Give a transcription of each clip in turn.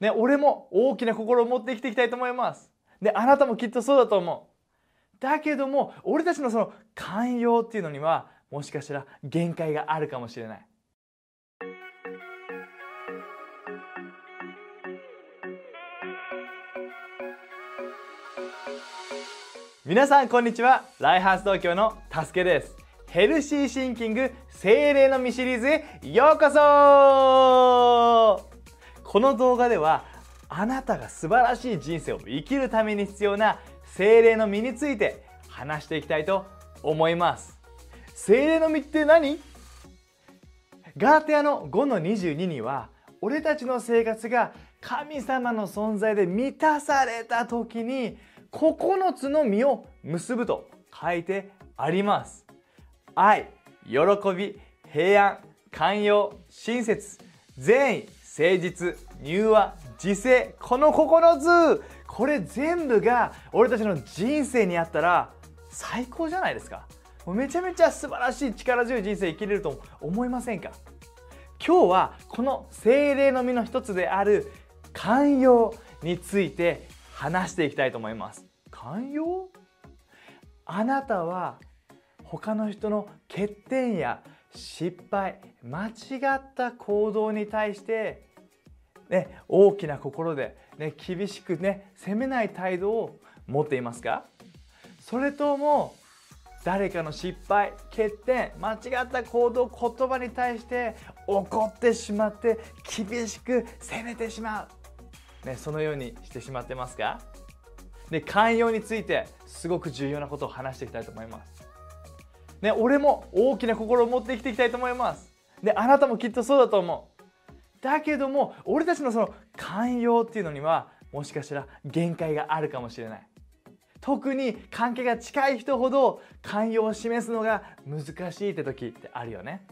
ね、俺も大きな心を持って生きていきたいと思います。で、あなたもきっとそうだと思う。だけども、俺たちのその寛容っていうのには、もしかしたら限界があるかもしれない。皆さんこんにちはライハース東京のたすけですヘルシーシンキング精霊の実シリーズへようこそこの動画ではあなたが素晴らしい人生を生きるために必要な精霊の実について話していきたいと思います。精霊の実って何？ガラテアの5の22には俺たちの生活が神様の存在で満たされた時に9つの実を結ぶと書いてあります。愛喜び平安寛容親切。善意誠実柔和自制この9つこれ全部が俺たちの人生にあったら最高じゃないですか。もうめちゃめちゃ素晴らしい力強い人生生きれると思いませんか。今日はこの精霊の実の一つである寛容について話していきたいと思います。寛容？あなたは他の人の欠点や失敗間違った行動に対して、ね、大きな心で、ね、厳しくね責めない態度を持っていますか？それとも誰かの失敗欠点間違った行動言葉に対して怒ってしまって厳しく責めてしまう、ね、そのようにしてしまってますか？で寛容についてすごく重要なことを話していきたいと思います。ね、俺も大きな心を持って生きていきたいと思います。であなたもきっとそうだと思う。だけども俺たちのその寛容っていうのにはもしかしたら限界があるかもしれない。特に関係が近い人ほど寛容を示すのが難しいって時ってあるよね。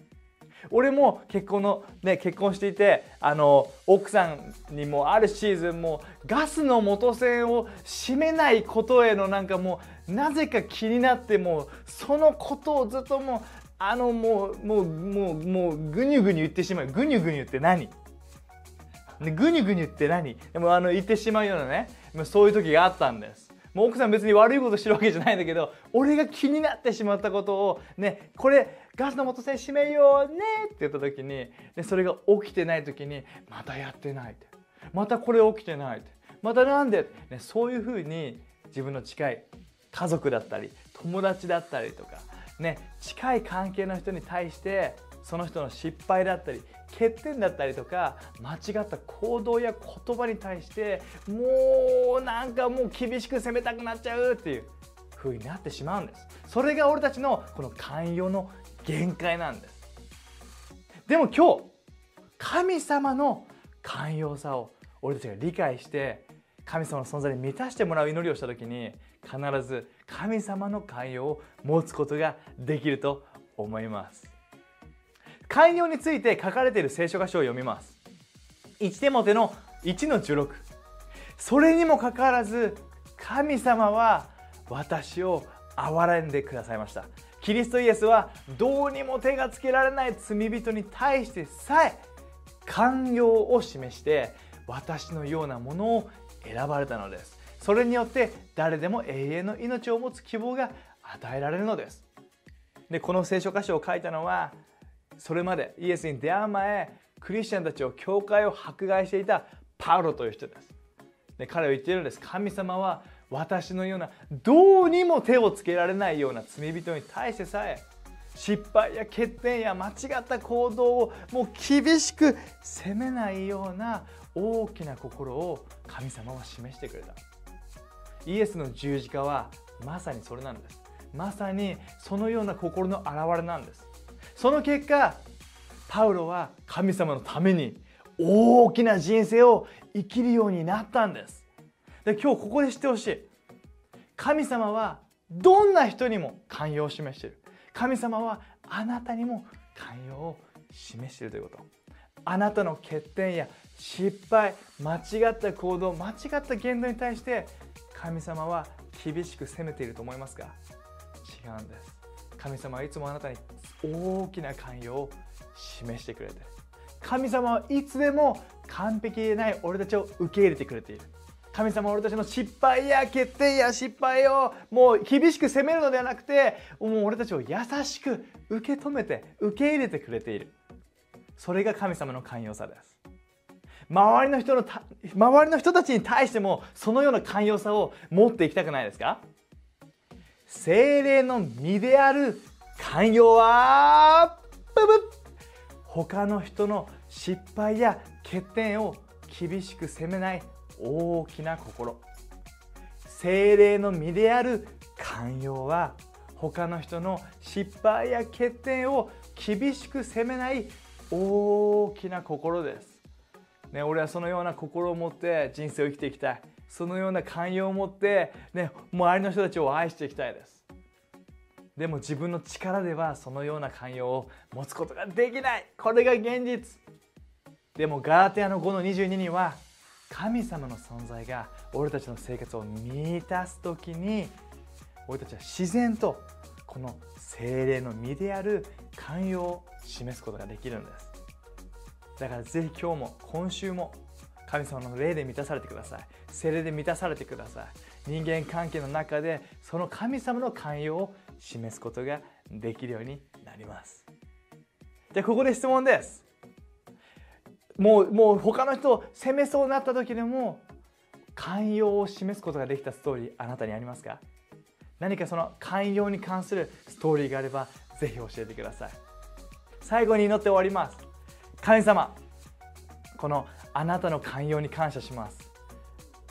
俺も結婚のね結婚していてあの奥さんにもあるシーズンもガスの元栓を閉めないことへのなんかもうなぜか気になってもうそのことをずっともうあのもうもうもうもうぐにゅぐにゅ言ってしまう。ぐにゅぐにゅって何？ぐにゅぐにゅって何？でもあの言ってしまうようなねそういう時があったんです。もう奥さん別に悪いことしてるわけじゃないんだけど俺が気になってしまったことをねこれガスの元栓閉めようねって言った時にでそれが起きてない時にまたやってないって。またこれ起きてないって。またなんで、ね、そういうふうに自分の近い家族だったり友達だったりとかね近い関係の人に対してその人の失敗だったり欠点だったりとか間違った行動や言葉に対してもうなんかもう厳しく責めたくなっちゃうっていう風になってしまうんです。それが俺たちのこの寛容の限界なんです。でも今日神様の寛容さを俺たちが理解して神様の存在に満たしてもらう祈りをした時に必ず神様の寛容を持つことができると思います。寛容について書かれている聖書箇所を読みます。1テモテの1の16それにもかかわらず神様は私を憐れんでくださいました。キリストイエスはどうにも手がつけられない罪人に対してさえ寛容を示して私のようなものを選ばれたのです。それによって誰でも永遠の命を持つ希望が与えられるのです。でこの聖書箇所を書いたのはそれまでイエスに出会う前クリスチャンたちを教会を迫害していたパウロという人です。で彼は言っているんです。神様は私のようなどうにも手をつけられないような罪人に対してさえ失敗や欠点や間違った行動をもう厳しく責めないような大きな心を神様は示してくれた。イエスの十字架はまさにそれなんです。まさにそのような心の表れなんです。その結果パウロは神様のために大きな人生を生きるようになったんです。で今日ここで知ってほしい。神様はどんな人にも寛容を示している。神様はあなたにも寛容を示しているということ。あなたの欠点や失敗間違った行動間違った言動に対して神様は厳しく責めていると思いますか違うんです。神様はいつもあなたに大きな寛容を示してくれて神様はいつでも完璧でない俺たちを受け入れてくれている。神様は俺たちの失敗や欠点や失敗をもう厳しく責めるのではなくてもう俺たちを優しく受け止めて受け入れてくれている。それが神様の寛容さです。周りの人の周りの人たちに対してもそのような寛容さを持っていきたくないですか？精霊の身である寛容はブブ他の人の失敗や欠点を厳しく責めない大きな心。精霊の身である寛容は他の人の失敗や欠点を厳しく責めない大きな心です、ね、俺はそのような心を持って人生を生きていきたい。そのような寛容を持って、ね、周りの人たちを愛していきたいです。でも自分の力ではそのような寛容を持つことができない。これが現実。でもガラテアの5の22には神様の存在が俺たちの生活を満たす時に俺たちは自然とこの精霊の身である寛容を示すことができるんです。だからぜひ今日も今週も神様の霊で満たされてください。精霊で満たされてください。人間関係の中でその神様の寛容を示すことができるようになります。でここで質問です。もうもう他の人を責めそうになった時でも寛容を示すことができたストーリーあなたにありますか？何かその寛容に関するストーリーがあればぜひ教えてください。最後に祈って終わります。神様このあなたの寛容に感謝します。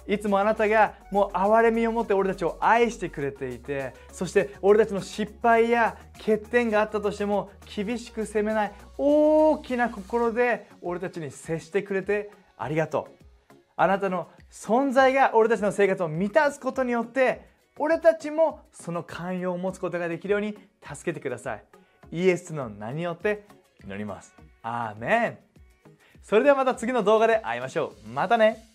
いつもあなたがもう憐れみを持って俺たちを愛してくれていてそして俺たちの失敗や欠点があったとしても厳しく責めない大きな心で俺たちに接してくれてありがとう。あなたの存在が俺たちの生活を満たすことによって俺たちもその寛容を持つことができるように助けてください。イエスの名によって祈ります。アーメンそれではまた次の動画で会いましょう。またね。